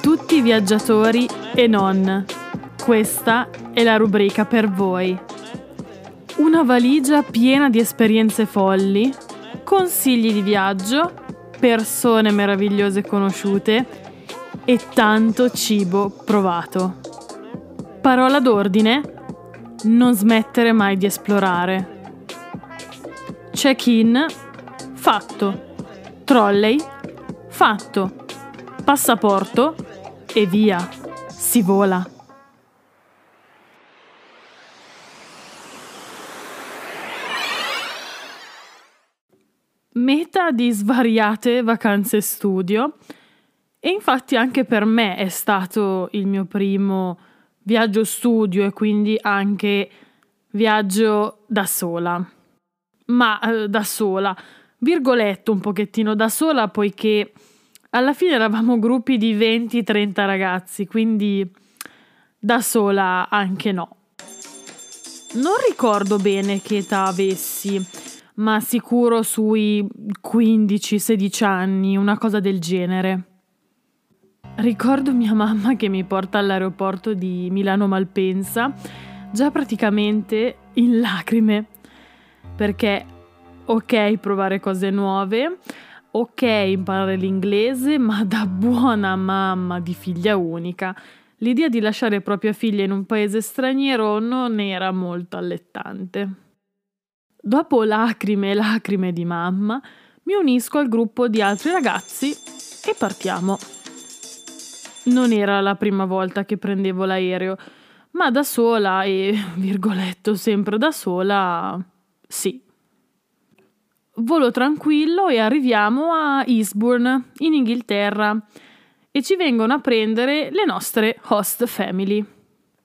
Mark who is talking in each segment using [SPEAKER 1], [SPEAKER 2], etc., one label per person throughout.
[SPEAKER 1] tutti i viaggiatori e non. Questa è la rubrica per voi. Una valigia piena di esperienze folli, consigli di viaggio, persone meravigliose conosciute e tanto cibo provato. Parola d'ordine? Non smettere mai di esplorare. Check-in? Fatto. Trolley? Fatto. Passaporto? E via. Si vola. Meta di svariate vacanze studio e infatti anche per me è stato il mio primo viaggio studio e quindi anche viaggio da sola. Ma eh, da sola, virgoletto un pochettino da sola poiché alla fine eravamo gruppi di 20-30 ragazzi, quindi da sola anche no. Non ricordo bene che età avessi, ma sicuro sui 15-16 anni, una cosa del genere. Ricordo mia mamma che mi porta all'aeroporto di Milano Malpensa, già praticamente in lacrime, perché ok provare cose nuove, ok imparare l'inglese, ma da buona mamma di figlia unica, l'idea di lasciare propria figlia in un paese straniero non era molto allettante. Dopo lacrime e lacrime di mamma, mi unisco al gruppo di altri ragazzi e partiamo. Non era la prima volta che prendevo l'aereo, ma da sola e, virgoletto, sempre da sola, sì. Volo tranquillo e arriviamo a Eastbourne, in Inghilterra, e ci vengono a prendere le nostre host family.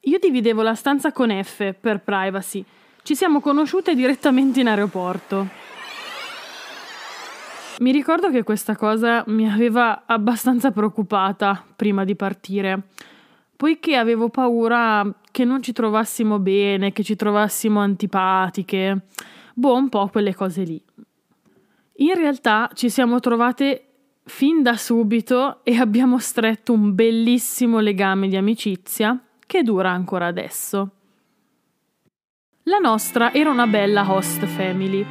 [SPEAKER 1] Io dividevo la stanza con F per privacy. Ci siamo conosciute direttamente in aeroporto. Mi ricordo che questa cosa mi aveva abbastanza preoccupata prima di partire, poiché avevo paura che non ci trovassimo bene, che ci trovassimo antipatiche, boh, un po' quelle cose lì. In realtà ci siamo trovate fin da subito e abbiamo stretto un bellissimo legame di amicizia che dura ancora adesso. La nostra era una bella host family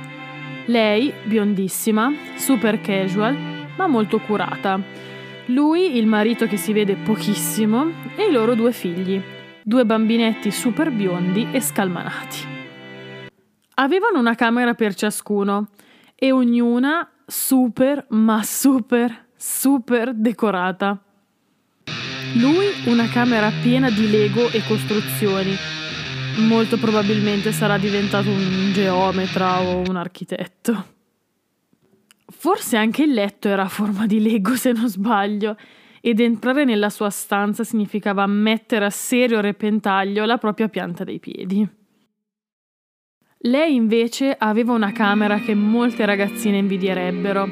[SPEAKER 1] lei, biondissima, super casual, ma molto curata. Lui, il marito che si vede pochissimo, e i loro due figli, due bambinetti super biondi e scalmanati. Avevano una camera per ciascuno e ognuna super, ma super, super decorata. Lui una camera piena di Lego e costruzioni molto probabilmente sarà diventato un geometra o un architetto. Forse anche il letto era a forma di Lego, se non sbaglio, ed entrare nella sua stanza significava mettere a serio repentaglio la propria pianta dei piedi. Lei invece aveva una camera che molte ragazzine invidierebbero.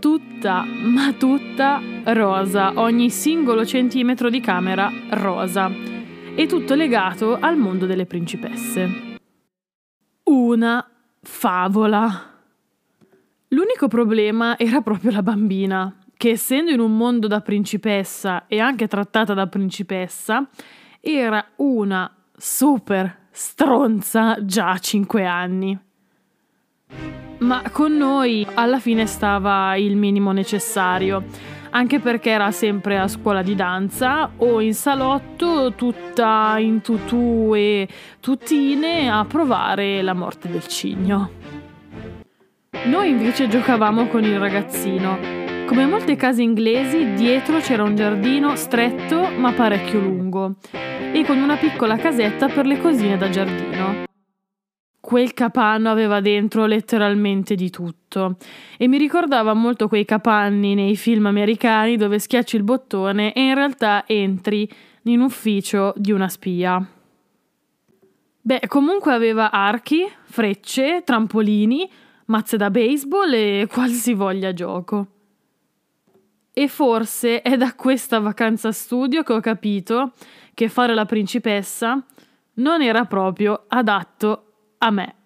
[SPEAKER 1] Tutta, ma tutta rosa, ogni singolo centimetro di camera rosa e tutto legato al mondo delle principesse. Una favola. L'unico problema era proprio la bambina, che essendo in un mondo da principessa e anche trattata da principessa, era una super stronza già a 5 anni. Ma con noi alla fine stava il minimo necessario anche perché era sempre a scuola di danza o in salotto tutta in tutù e tutine a provare la morte del cigno. Noi invece giocavamo con il ragazzino. Come molte case inglesi, dietro c'era un giardino stretto ma parecchio lungo e con una piccola casetta per le cosine da giardino. Quel capanno aveva dentro letteralmente di tutto e mi ricordava molto quei capanni nei film americani dove schiacci il bottone e in realtà entri in ufficio di una spia. Beh, comunque aveva archi, frecce, trampolini, mazze da baseball e qualsivoglia gioco. E forse è da questa vacanza studio che ho capito che fare la principessa non era proprio adatto a me.